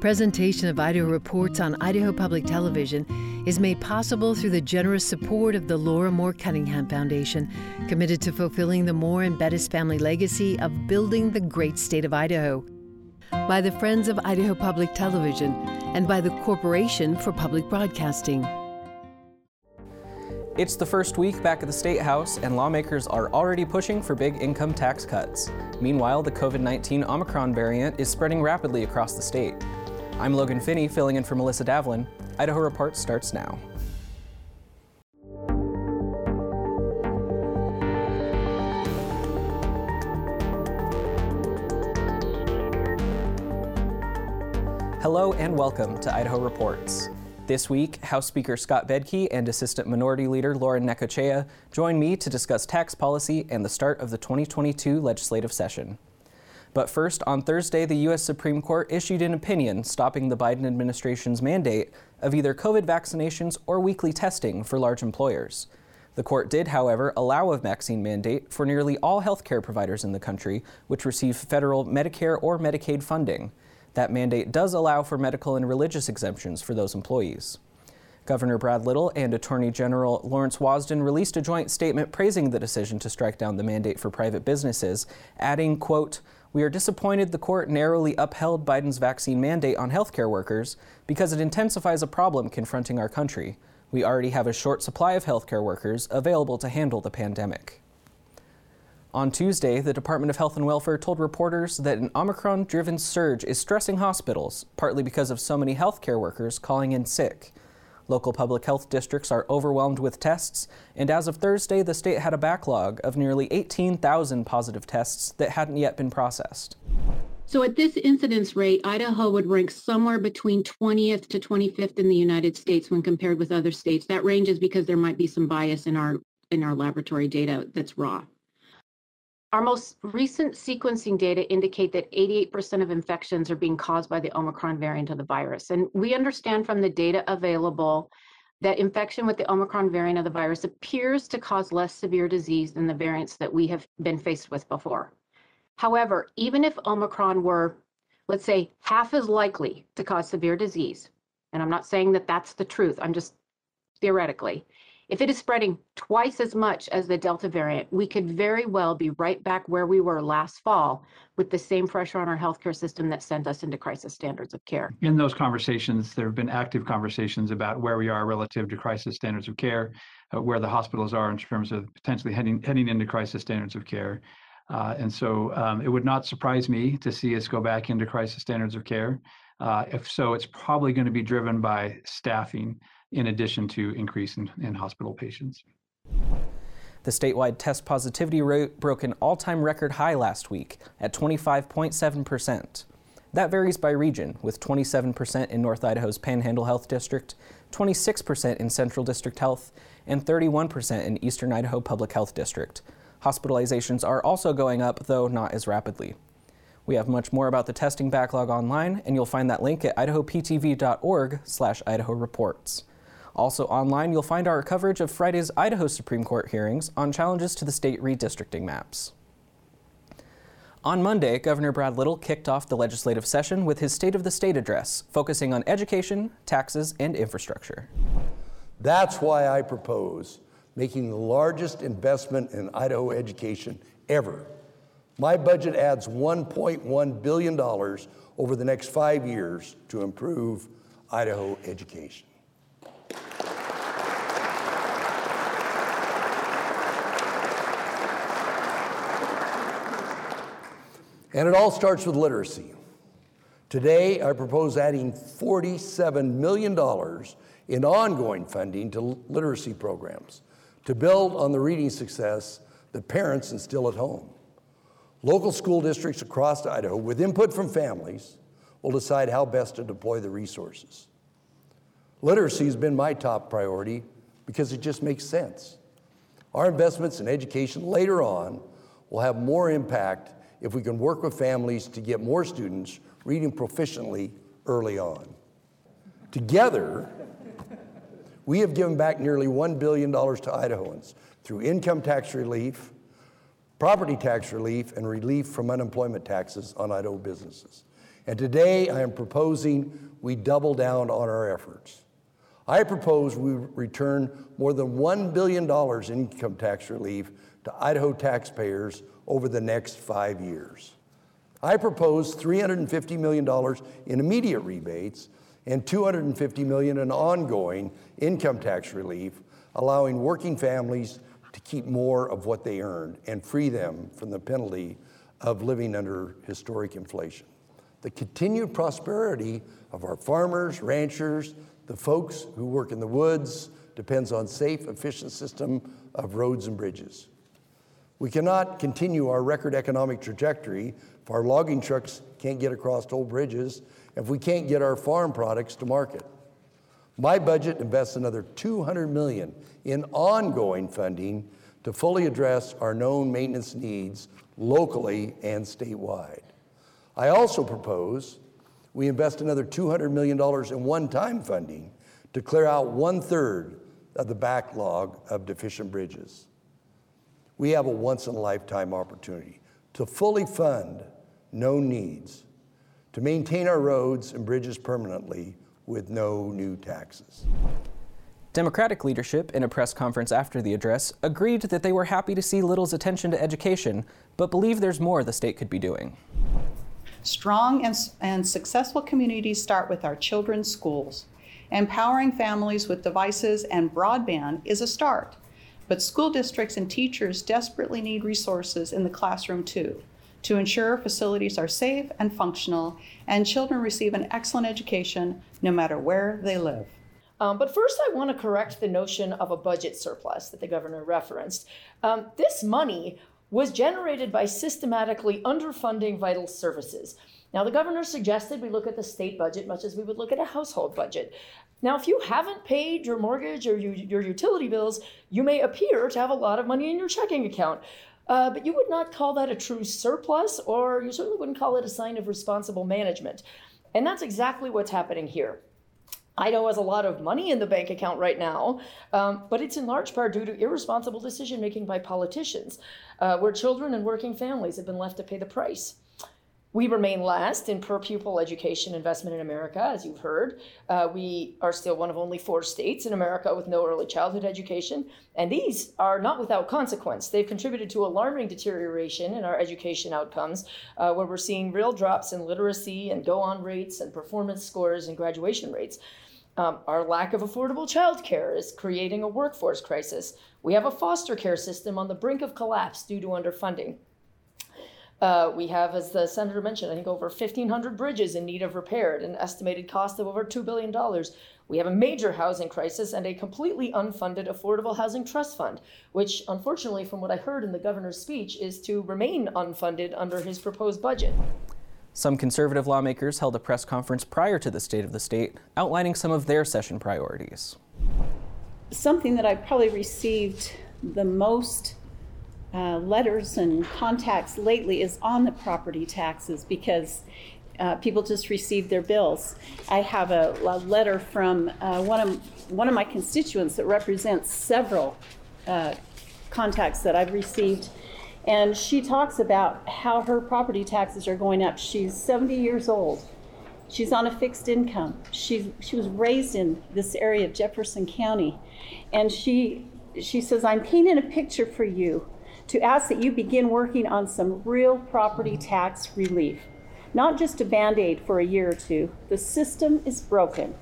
Presentation of Idaho Reports on Idaho Public Television is made possible through the generous support of the Laura Moore Cunningham Foundation, committed to fulfilling the Moore and Bettis family legacy of building the great state of Idaho. By the Friends of Idaho Public Television and by the Corporation for Public Broadcasting. It's the first week back at the State House, and lawmakers are already pushing for big income tax cuts. Meanwhile, the COVID 19 Omicron variant is spreading rapidly across the state. I'm Logan Finney, filling in for Melissa Davlin. Idaho Report starts now. Hello and welcome to Idaho Reports. This week, House Speaker Scott Bedke and Assistant Minority Leader Lauren Necochea join me to discuss tax policy and the start of the 2022 legislative session. But first, on Thursday, the U.S. Supreme Court issued an opinion stopping the Biden administration's mandate of either COVID vaccinations or weekly testing for large employers. The court did, however, allow a vaccine mandate for nearly all healthcare providers in the country which receive federal Medicare or Medicaid funding. That mandate does allow for medical and religious exemptions for those employees. Governor Brad Little and Attorney General Lawrence Wasden released a joint statement praising the decision to strike down the mandate for private businesses, adding, quote, we are disappointed the court narrowly upheld Biden's vaccine mandate on healthcare workers because it intensifies a problem confronting our country. We already have a short supply of healthcare workers available to handle the pandemic. On Tuesday, the Department of Health and Welfare told reporters that an Omicron driven surge is stressing hospitals, partly because of so many healthcare workers calling in sick. Local public health districts are overwhelmed with tests, and as of Thursday, the state had a backlog of nearly 18,000 positive tests that hadn't yet been processed. So at this incidence rate, Idaho would rank somewhere between 20th to 25th in the United States when compared with other states. That range is because there might be some bias in our in our laboratory data that's raw. Our most recent sequencing data indicate that 88% of infections are being caused by the Omicron variant of the virus. And we understand from the data available that infection with the Omicron variant of the virus appears to cause less severe disease than the variants that we have been faced with before. However, even if Omicron were, let's say, half as likely to cause severe disease, and I'm not saying that that's the truth, I'm just theoretically, if it is spreading twice as much as the Delta variant, we could very well be right back where we were last fall with the same pressure on our healthcare system that sent us into crisis standards of care. In those conversations, there have been active conversations about where we are relative to crisis standards of care, uh, where the hospitals are in terms of potentially heading, heading into crisis standards of care. Uh, and so um, it would not surprise me to see us go back into crisis standards of care. Uh, if so, it's probably going to be driven by staffing in addition to increase in, in hospital patients. The statewide test positivity rate broke an all time record high last week at 25.7%. That varies by region, with 27% in North Idaho's Panhandle Health District, 26% in Central District Health, and 31% in Eastern Idaho Public Health District. Hospitalizations are also going up, though not as rapidly. We have much more about the testing backlog online, and you'll find that link at idahoptv.org slash Idaho Reports. Also online, you'll find our coverage of Friday's Idaho Supreme Court hearings on challenges to the state redistricting maps. On Monday, Governor Brad Little kicked off the legislative session with his State of the State address, focusing on education, taxes, and infrastructure. That's why I propose making the largest investment in Idaho education ever. My budget adds $1.1 billion over the next five years to improve Idaho education. And it all starts with literacy. Today, I propose adding $47 million in ongoing funding to literacy programs to build on the reading success that parents instill at home. Local school districts across Idaho, with input from families, will decide how best to deploy the resources. Literacy has been my top priority because it just makes sense. Our investments in education later on will have more impact if we can work with families to get more students reading proficiently early on. Together, we have given back nearly $1 billion to Idahoans through income tax relief, property tax relief, and relief from unemployment taxes on Idaho businesses. And today I am proposing we double down on our efforts. I propose we return more than $1 billion in income tax relief to Idaho taxpayers over the next five years. I propose $350 million in immediate rebates and 250 million in ongoing income tax relief, allowing working families to keep more of what they earned and free them from the penalty of living under historic inflation. The continued prosperity of our farmers, ranchers, the folks who work in the woods depends on safe, efficient system of roads and bridges. We cannot continue our record economic trajectory if our logging trucks can't get across old bridges, if we can't get our farm products to market. My budget invests another 200 million in ongoing funding to fully address our known maintenance needs locally and statewide. I also propose we invest another $200 million in one time funding to clear out one third of the backlog of deficient bridges. We have a once in a lifetime opportunity to fully fund known needs, to maintain our roads and bridges permanently with no new taxes. Democratic leadership, in a press conference after the address, agreed that they were happy to see Little's attention to education, but believe there's more the state could be doing. Strong and, and successful communities start with our children's schools. Empowering families with devices and broadband is a start, but school districts and teachers desperately need resources in the classroom too to ensure facilities are safe and functional and children receive an excellent education no matter where they live. Um, but first, I want to correct the notion of a budget surplus that the governor referenced. Um, this money was generated by systematically underfunding vital services. Now, the governor suggested we look at the state budget much as we would look at a household budget. Now, if you haven't paid your mortgage or your, your utility bills, you may appear to have a lot of money in your checking account. Uh, but you would not call that a true surplus, or you certainly wouldn't call it a sign of responsible management. And that's exactly what's happening here. Idaho has a lot of money in the bank account right now, um, but it's in large part due to irresponsible decision making by politicians, uh, where children and working families have been left to pay the price. We remain last in per pupil education investment in America, as you've heard. Uh, we are still one of only four states in America with no early childhood education, and these are not without consequence. They've contributed to alarming deterioration in our education outcomes, uh, where we're seeing real drops in literacy and go on rates and performance scores and graduation rates. Um, our lack of affordable childcare is creating a workforce crisis. We have a foster care system on the brink of collapse due to underfunding. Uh, we have, as the senator mentioned, I think over 1,500 bridges in need of repair at an estimated cost of over $2 billion. We have a major housing crisis and a completely unfunded affordable housing trust fund, which, unfortunately, from what I heard in the governor's speech, is to remain unfunded under his proposed budget. Some conservative lawmakers held a press conference prior to the State of the State, outlining some of their session priorities. Something that I've probably received the most uh, letters and contacts lately is on the property taxes because uh, people just received their bills. I have a, a letter from uh, one of one of my constituents that represents several uh, contacts that I've received, and she talks about how her property taxes are going up. She's 70 years old. She's on a fixed income. She she was raised in this area of Jefferson County, and she she says, "I'm painting a picture for you." to ask that you begin working on some real property tax relief, not just a band aid for a year or two. The system is broken,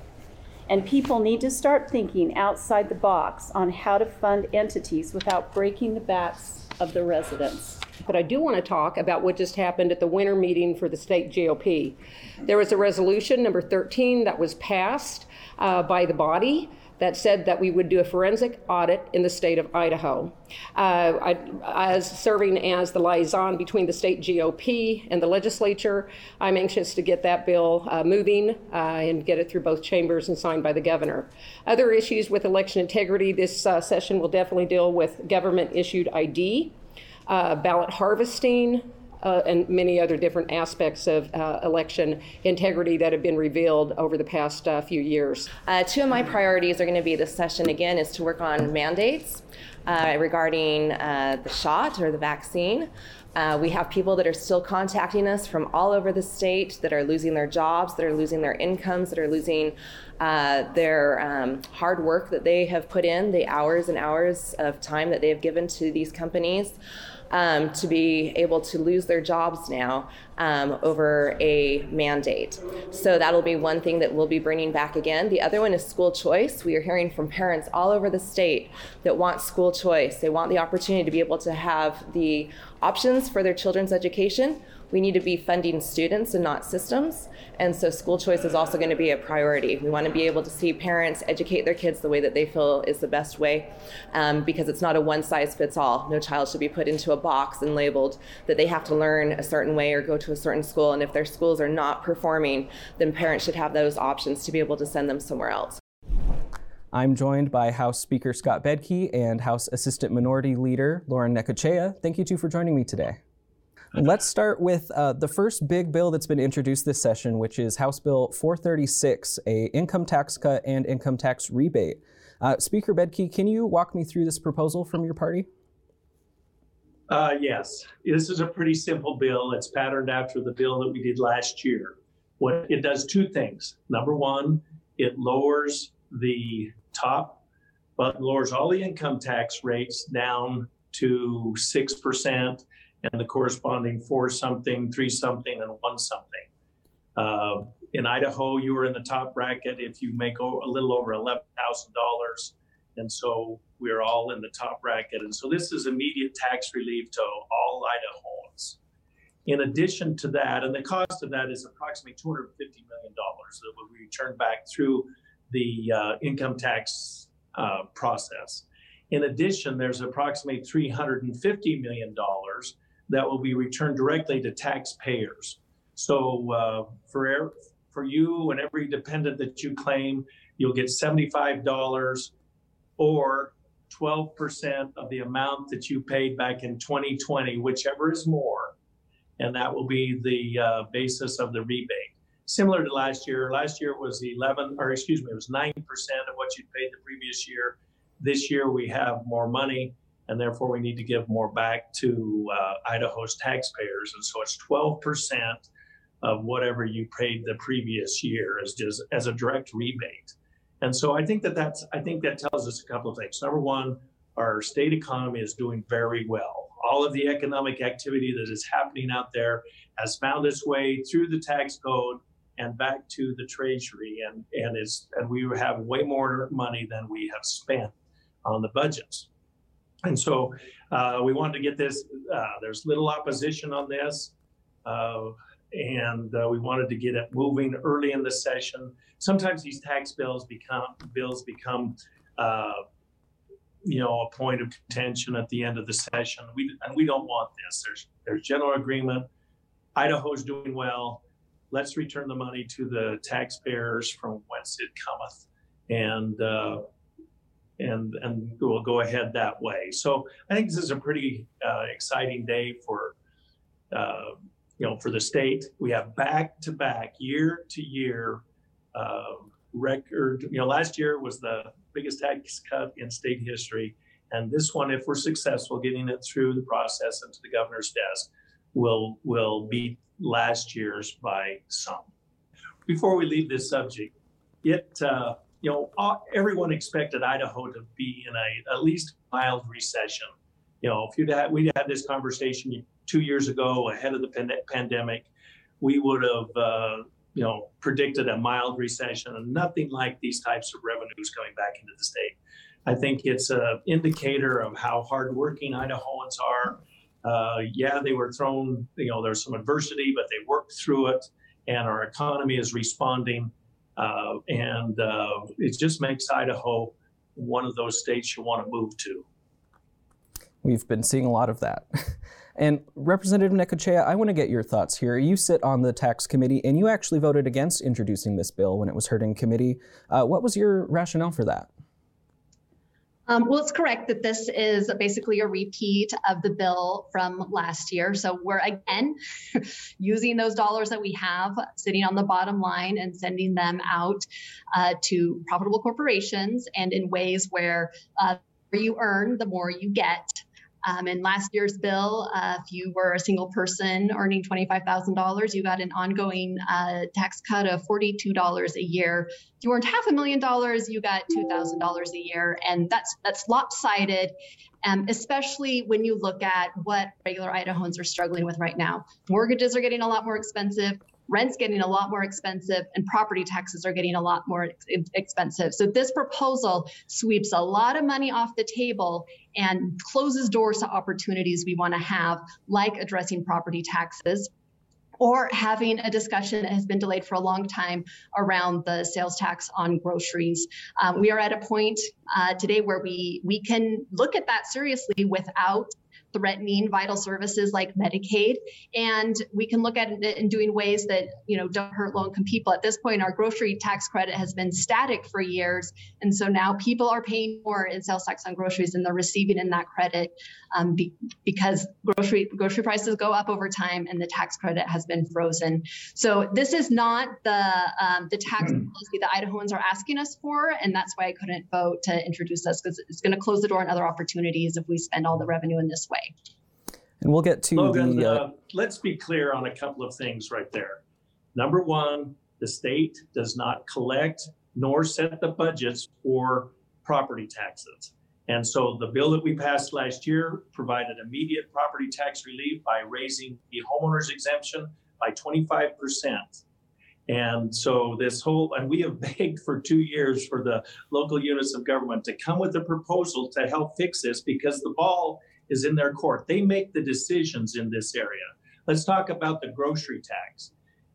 and people need to start thinking outside the box on how to fund entities without breaking the backs of the residents. But I do want to talk about what just happened at the winter meeting for the state GOP. There was a resolution, number 13, that was passed uh, by the body that said that we would do a forensic audit in the state of Idaho. Uh, I, as serving as the liaison between the state GOP and the legislature, I'm anxious to get that bill uh, moving uh, and get it through both chambers and signed by the governor. Other issues with election integrity this uh, session will definitely deal with government issued ID, uh, ballot harvesting, uh, and many other different aspects of uh, election integrity that have been revealed over the past uh, few years. Uh, two of my priorities are going to be this session again is to work on mandates uh, regarding the shot or the vaccine. Uh, we have people that are still contacting us from all over the state that are losing their jobs, that are losing their incomes, that are losing uh, their um, hard work that they have put in, the hours and hours of time that they have given to these companies um, to be able to lose their jobs now um, over a mandate. So that'll be one thing that we'll be bringing back again. The other one is school choice. We are hearing from parents all over the state that want school choice. They want the opportunity to be able to have the options for their children's education we need to be funding students and not systems. And so school choice is also going to be a priority. We want to be able to see parents educate their kids the way that they feel is the best way um, because it's not a one size fits all. No child should be put into a box and labeled that they have to learn a certain way or go to a certain school. And if their schools are not performing, then parents should have those options to be able to send them somewhere else. I'm joined by House Speaker Scott Bedke and House Assistant Minority Leader Lauren Necochea. Thank you two for joining me today. Let's start with uh, the first big bill that's been introduced this session, which is House Bill 436, a income tax cut and income tax rebate. Uh, Speaker Bedke, can you walk me through this proposal from your party? Uh, yes, this is a pretty simple bill. It's patterned after the bill that we did last year. What it does two things. Number one, it lowers the top, but lowers all the income tax rates down to six percent and the corresponding four something, three something, and one something. Uh, in Idaho, you are in the top bracket if you make o- a little over $11,000. And so we're all in the top bracket. And so this is immediate tax relief to all Idahoans. In addition to that, and the cost of that is approximately $250 million that will return back through the uh, income tax uh, process. In addition, there's approximately $350 million that will be returned directly to taxpayers. So uh, for for you and every dependent that you claim, you'll get $75 or 12% of the amount that you paid back in 2020, whichever is more. And that will be the uh, basis of the rebate. Similar to last year, last year was 11, or excuse me, it was 9% of what you paid the previous year. This year we have more money and therefore we need to give more back to uh, Idaho's taxpayers. And so it's 12% of whatever you paid the previous year as just as a direct rebate. And so I think that that's I think that tells us a couple of things. Number one, our state economy is doing very well. All of the economic activity that is happening out there has found its way through the tax code and back to the treasury and and is and we have way more money than we have spent on the budgets. And so uh, we wanted to get this. Uh, there's little opposition on this, uh, and uh, we wanted to get it moving early in the session. Sometimes these tax bills become bills become, uh, you know, a point of contention at the end of the session. We and we don't want this. There's there's general agreement. Idaho's doing well. Let's return the money to the taxpayers from whence it cometh, and uh, and and we'll go ahead that way. So I think this is a pretty uh, exciting day for uh, you know for the state. We have back to back, year to year uh, record. You know, last year was the biggest tax cut in state history, and this one, if we're successful getting it through the process into the governor's desk, will will beat last year's by some. Before we leave this subject, it uh, you know, everyone expected Idaho to be in a at least mild recession. You know, if you'd had, we'd had this conversation two years ago ahead of the pandemic, we would have, uh, you know, predicted a mild recession and nothing like these types of revenues coming back into the state. I think it's an indicator of how hardworking Idahoans are. Uh, yeah, they were thrown, you know, there's some adversity, but they worked through it, and our economy is responding. Uh, and uh, it just makes Idaho one of those states you want to move to. We've been seeing a lot of that. And Representative Necochea, I want to get your thoughts here. You sit on the tax committee, and you actually voted against introducing this bill when it was heard in committee. Uh, what was your rationale for that? Um, well, it's correct that this is basically a repeat of the bill from last year. So we're again using those dollars that we have sitting on the bottom line and sending them out uh, to profitable corporations and in ways where uh, you earn, the more you get. Um, in last year's bill, uh, if you were a single person earning $25,000, you got an ongoing uh, tax cut of $42 a year. If you earned half a million dollars, you got $2,000 a year, and that's that's lopsided. Um, especially when you look at what regular Idahoans are struggling with right now. Mortgages are getting a lot more expensive rent's getting a lot more expensive and property taxes are getting a lot more ex- expensive. So this proposal sweeps a lot of money off the table and closes doors to opportunities we want to have, like addressing property taxes or having a discussion that has been delayed for a long time around the sales tax on groceries. Um, we are at a point uh, today where we we can look at that seriously without threatening vital services like Medicaid. And we can look at it in doing ways that, you know, don't hurt low income people. At this point, our grocery tax credit has been static for years. And so now people are paying more in sales tax on groceries and they're receiving in that credit um, be, because grocery grocery prices go up over time and the tax credit has been frozen. So this is not the um, the tax hmm. policy that Idahoans are asking us for, and that's why I couldn't vote to introduce this because it's going to close the door on other opportunities if we spend all the revenue in this way. And we'll get to Logan, the. Uh... Uh, let's be clear on a couple of things right there. Number one, the state does not collect nor set the budgets for property taxes. And so the bill that we passed last year provided immediate property tax relief by raising the homeowner's exemption by 25%. And so this whole, and we have begged for two years for the local units of government to come with a proposal to help fix this because the ball is in their court. They make the decisions in this area. Let's talk about the grocery tax.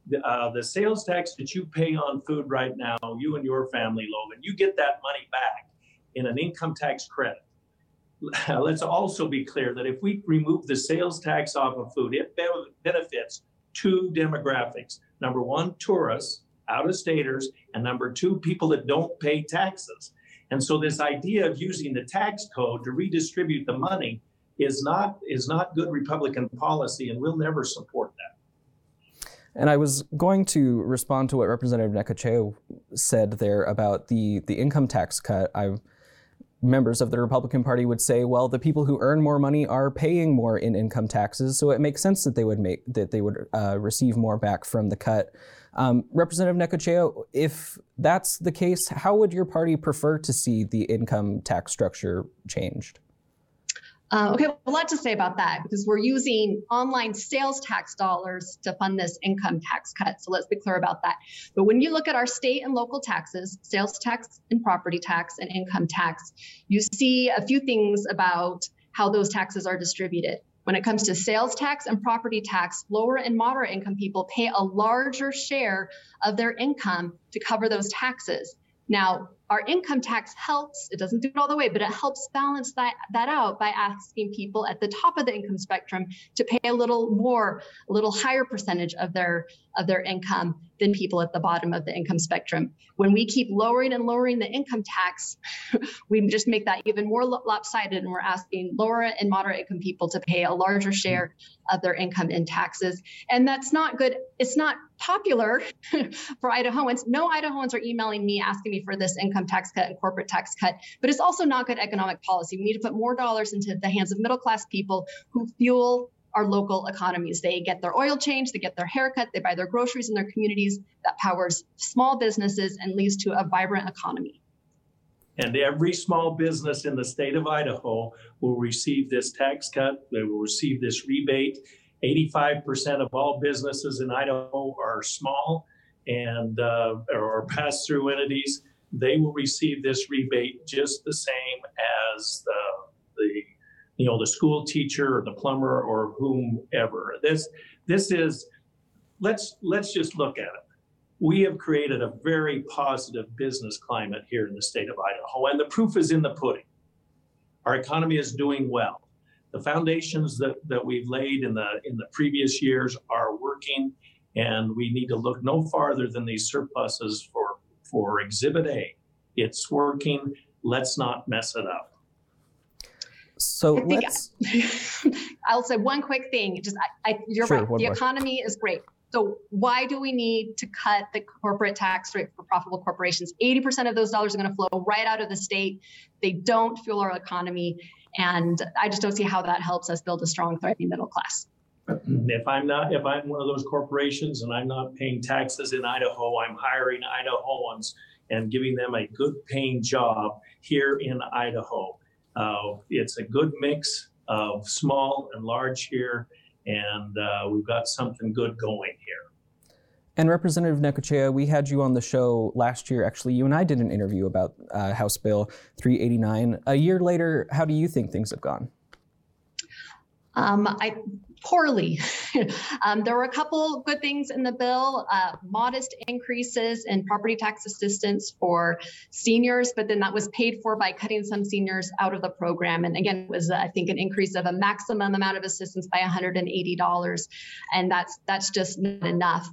The, uh, the sales tax that you pay on food right now, you and your family, Logan, you get that money back in an income tax credit. Let's also be clear that if we remove the sales tax off of food, it benefits two demographics. Number one, tourists, out of staters, and number two, people that don't pay taxes. And so this idea of using the tax code to redistribute the money is not is not good Republican policy, and we'll never support that. And I was going to respond to what Representative Necochea said there about the the income tax cut. I members of the Republican Party would say, well, the people who earn more money are paying more in income taxes, so it makes sense that they would make that they would uh, receive more back from the cut. Um, Representative Necochea, if that's the case, how would your party prefer to see the income tax structure changed? Uh, okay, a lot to say about that because we're using online sales tax dollars to fund this income tax cut. So let's be clear about that. But when you look at our state and local taxes, sales tax and property tax and income tax, you see a few things about how those taxes are distributed. When it comes to sales tax and property tax, lower and moderate income people pay a larger share of their income to cover those taxes. Now, our income tax helps, it doesn't do it all the way, but it helps balance that, that out by asking people at the top of the income spectrum to pay a little more, a little higher percentage of their of their income than people at the bottom of the income spectrum. When we keep lowering and lowering the income tax, we just make that even more lopsided, and we're asking lower and moderate income people to pay a larger share of their income in taxes. And that's not good. It's not popular for Idahoans. No Idahoans are emailing me asking me for this income tax cut and corporate tax cut, but it's also not good economic policy. We need to put more dollars into the hands of middle class people who fuel our local economies. They get their oil change, they get their haircut, they buy their groceries in their communities. That powers small businesses and leads to a vibrant economy. And every small business in the state of Idaho will receive this tax cut, they will receive this rebate. 85% of all businesses in Idaho are small and uh, or pass through entities. They will receive this rebate just the same as the the you know, the school teacher or the plumber or whomever. This this is let's let's just look at it. We have created a very positive business climate here in the state of Idaho, and the proof is in the pudding. Our economy is doing well. The foundations that, that we've laid in the in the previous years are working, and we need to look no farther than these surpluses for for Exhibit A. It's working. Let's not mess it up. So I think let's. I'll say one quick thing. Just I, I you're Sure, right. The more. economy is great. So why do we need to cut the corporate tax rate for profitable corporations? 80% of those dollars are going to flow right out of the state. They don't fuel our economy. And I just don't see how that helps us build a strong, thriving middle class. If I'm not, if I'm one of those corporations and I'm not paying taxes in Idaho, I'm hiring Idahoans and giving them a good paying job here in Idaho. Uh, it's a good mix of small and large here, and uh, we've got something good going here. And Representative Necochea, we had you on the show last year. Actually, you and I did an interview about uh, House Bill 389. A year later, how do you think things have gone? Um, I poorly. um, there were a couple good things in the bill, uh, modest increases in property tax assistance for seniors, but then that was paid for by cutting some seniors out of the program. And again, it was I think an increase of a maximum amount of assistance by $180, and that's that's just not enough.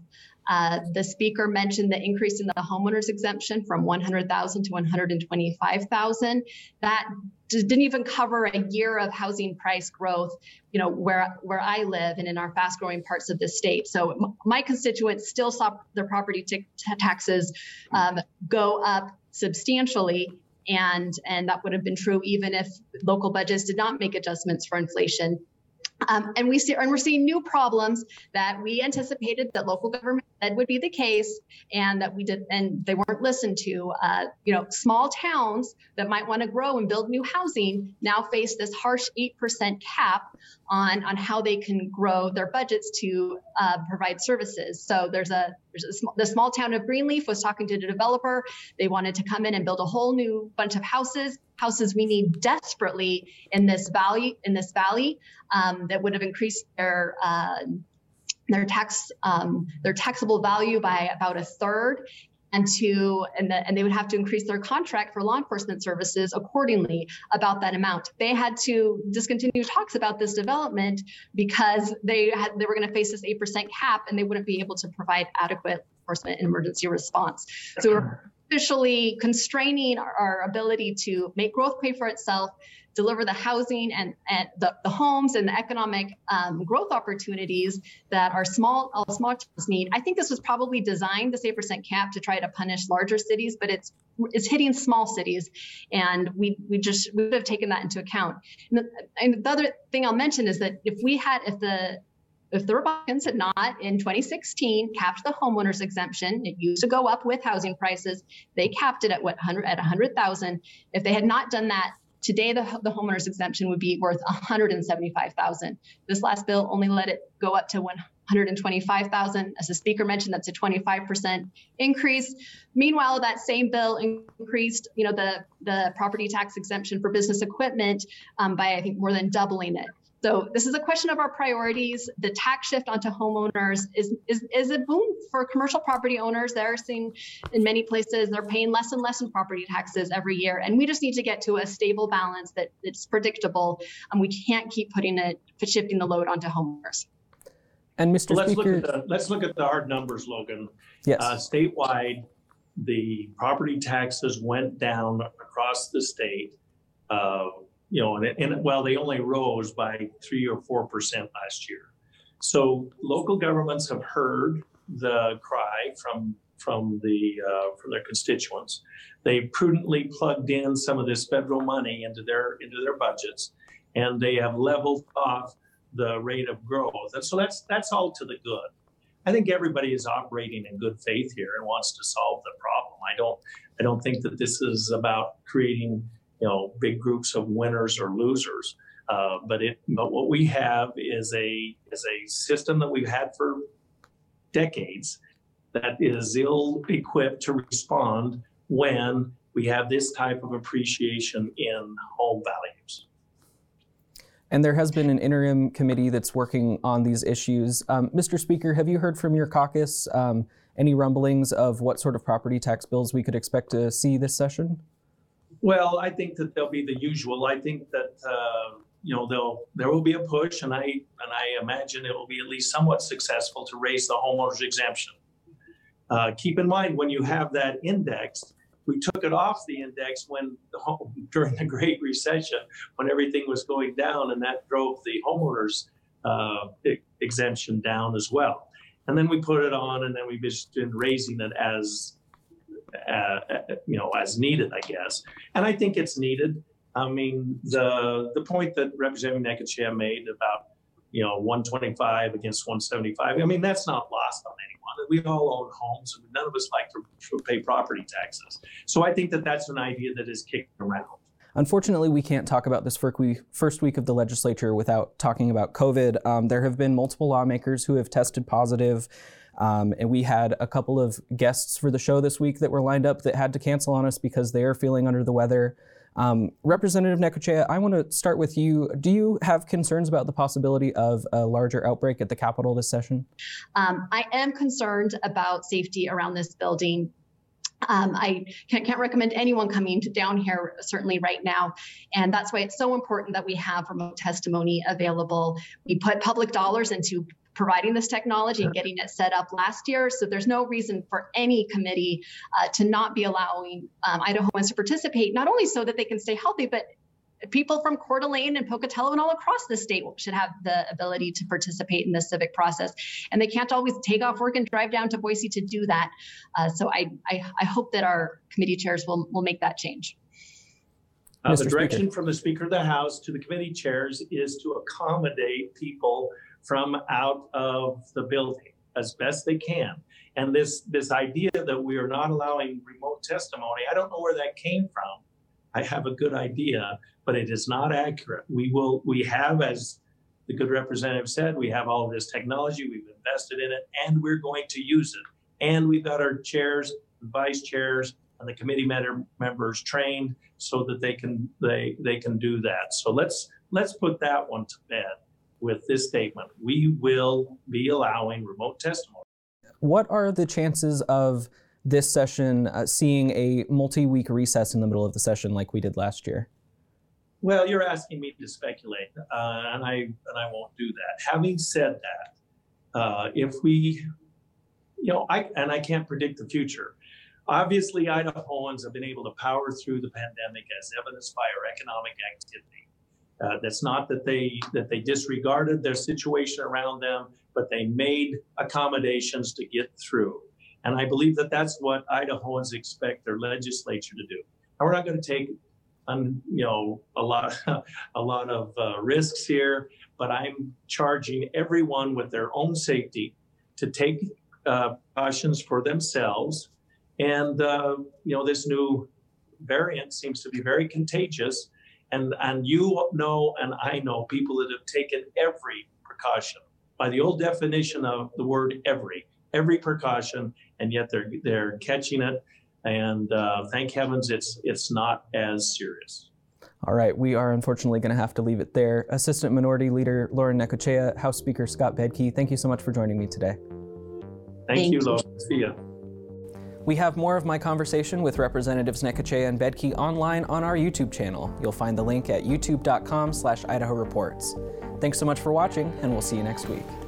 Uh, the speaker mentioned the increase in the homeowners exemption from 100,000 to 125,000. That didn't even cover a year of housing price growth, you know, where where I live and in our fast-growing parts of the state. So my constituents still saw their property t- taxes um, go up substantially. And, and that would have been true even if local budgets did not make adjustments for inflation. Um, and we see, and we're seeing new problems that we anticipated that local government said would be the case, and that we did, and they weren't listened to. Uh, you know, small towns that might want to grow and build new housing now face this harsh eight percent cap on on how they can grow their budgets to uh, provide services. So there's a there's a sm- the small town of Greenleaf was talking to the developer. They wanted to come in and build a whole new bunch of houses houses we need desperately in this valley in this valley um, that would have increased their uh, their tax um, their taxable value by about a third and to and, the, and they would have to increase their contract for law enforcement services accordingly about that amount. They had to discontinue talks about this development because they had they were going to face this 8% cap and they wouldn't be able to provide adequate enforcement and emergency response. So we're officially constraining our, our ability to make growth pay for itself deliver the housing and, and the, the homes and the economic um, growth opportunities that our small small towns need. I think this was probably designed this eight percent cap to try to punish larger cities, but it's it's hitting small cities, and we we just we would have taken that into account. And the, and the other thing I'll mention is that if we had if the if the Republicans had not in 2016 capped the homeowners exemption, it used to go up with housing prices. They capped it at what 100 at 100,000. If they had not done that, today the, the homeowners exemption would be worth 175,000. This last bill only let it go up to 125,000. As the speaker mentioned, that's a 25% increase. Meanwhile, that same bill increased, you know, the the property tax exemption for business equipment um, by I think more than doubling it. So this is a question of our priorities. The tax shift onto homeowners is, is, is a boon for commercial property owners. They're seeing in many places they're paying less and less in property taxes every year. And we just need to get to a stable balance that it's predictable. And we can't keep putting it shifting the load onto homeowners. And Mr. Let's Speaker, look at the let's look at the hard numbers, Logan. yes. Uh, statewide, the property taxes went down across the state. Uh, you know, and, and well, they only rose by three or four percent last year. So local governments have heard the cry from from the uh, from their constituents. They prudently plugged in some of this federal money into their into their budgets, and they have leveled off the rate of growth. And so that's that's all to the good. I think everybody is operating in good faith here and wants to solve the problem. I don't I don't think that this is about creating you know big groups of winners or losers. Uh, but it but what we have is a is a system that we've had for decades that is ill equipped to respond when we have this type of appreciation in home values. And there has been an interim committee that's working on these issues. Um, Mr. Speaker, have you heard from your caucus um, any rumblings of what sort of property tax bills we could expect to see this session? Well, I think that they'll be the usual. I think that uh, you know they'll there will be a push, and I and I imagine it will be at least somewhat successful to raise the homeowners exemption. Uh, keep in mind when you have that indexed, we took it off the index when the home, during the Great Recession, when everything was going down, and that drove the homeowners uh, exemption down as well. And then we put it on, and then we've just been raising it as uh, you know as needed, I guess. And I think it's needed. I mean, the the point that Representative Necochea made about you know 125 against 175. I mean, that's not lost on anyone. We all own homes, and none of us like to pay property taxes. So I think that that's an idea that is kicking around. Unfortunately, we can't talk about this first week of the legislature without talking about COVID. Um, there have been multiple lawmakers who have tested positive. Um, and we had a couple of guests for the show this week that were lined up that had to cancel on us because they are feeling under the weather. Um, Representative Necochea, I want to start with you. Do you have concerns about the possibility of a larger outbreak at the Capitol this session? Um, I am concerned about safety around this building. Um, I can't, can't, recommend anyone coming down here, certainly right now. And that's why it's so important that we have remote testimony available. We put public dollars into providing this technology and getting it set up last year. So there's no reason for any committee uh, to not be allowing um, Idahoans to participate, not only so that they can stay healthy, but people from Coeur d'Alene and Pocatello and all across the state should have the ability to participate in the civic process. And they can't always take off work and drive down to Boise to do that. Uh, so I, I, I, hope that our committee chairs will, will make that change. Uh, the direction Speaker. from the Speaker of the House to the committee chairs is to accommodate people from out of the building as best they can. And this this idea that we are not allowing remote testimony, I don't know where that came from. I have a good idea, but it is not accurate. We will we have as the good representative said, we have all of this technology, we've invested in it, and we're going to use it. And we've got our chairs, vice chairs, and the committee members trained so that they can they they can do that. So let's let's put that one to bed with this statement. We will be allowing remote testimony. What are the chances of this session uh, seeing a multi-week recess in the middle of the session like we did last year? Well, you're asking me to speculate, uh, and I and I won't do that. Having said that, uh, if we, you know, I and I can't predict the future. Obviously, Idahoans have been able to power through the pandemic as evidenced by our economic activity. Uh, that's not that they that they disregarded their situation around them, but they made accommodations to get through. And I believe that that's what Idahoans expect their legislature to do. And we're not going to take, um, you know, a lot a lot of uh, risks here, but I'm charging everyone with their own safety to take uh, precautions for themselves. And uh, you know, this new variant seems to be very contagious and, and you know, and I know people that have taken every precaution by the old definition of the word every, every precaution, and yet they're, they're catching it. And uh, thank heavens it's, it's not as serious. All right, we are unfortunately going to have to leave it there. Assistant Minority Leader Lauren Necochea, House Speaker Scott Bedke, thank you so much for joining me today. Thank, thank you, Lauren. See you. We have more of my conversation with Representatives Necochea and Bedke online on our YouTube channel. You'll find the link at youtube.com slash Idaho Reports. Thanks so much for watching, and we'll see you next week.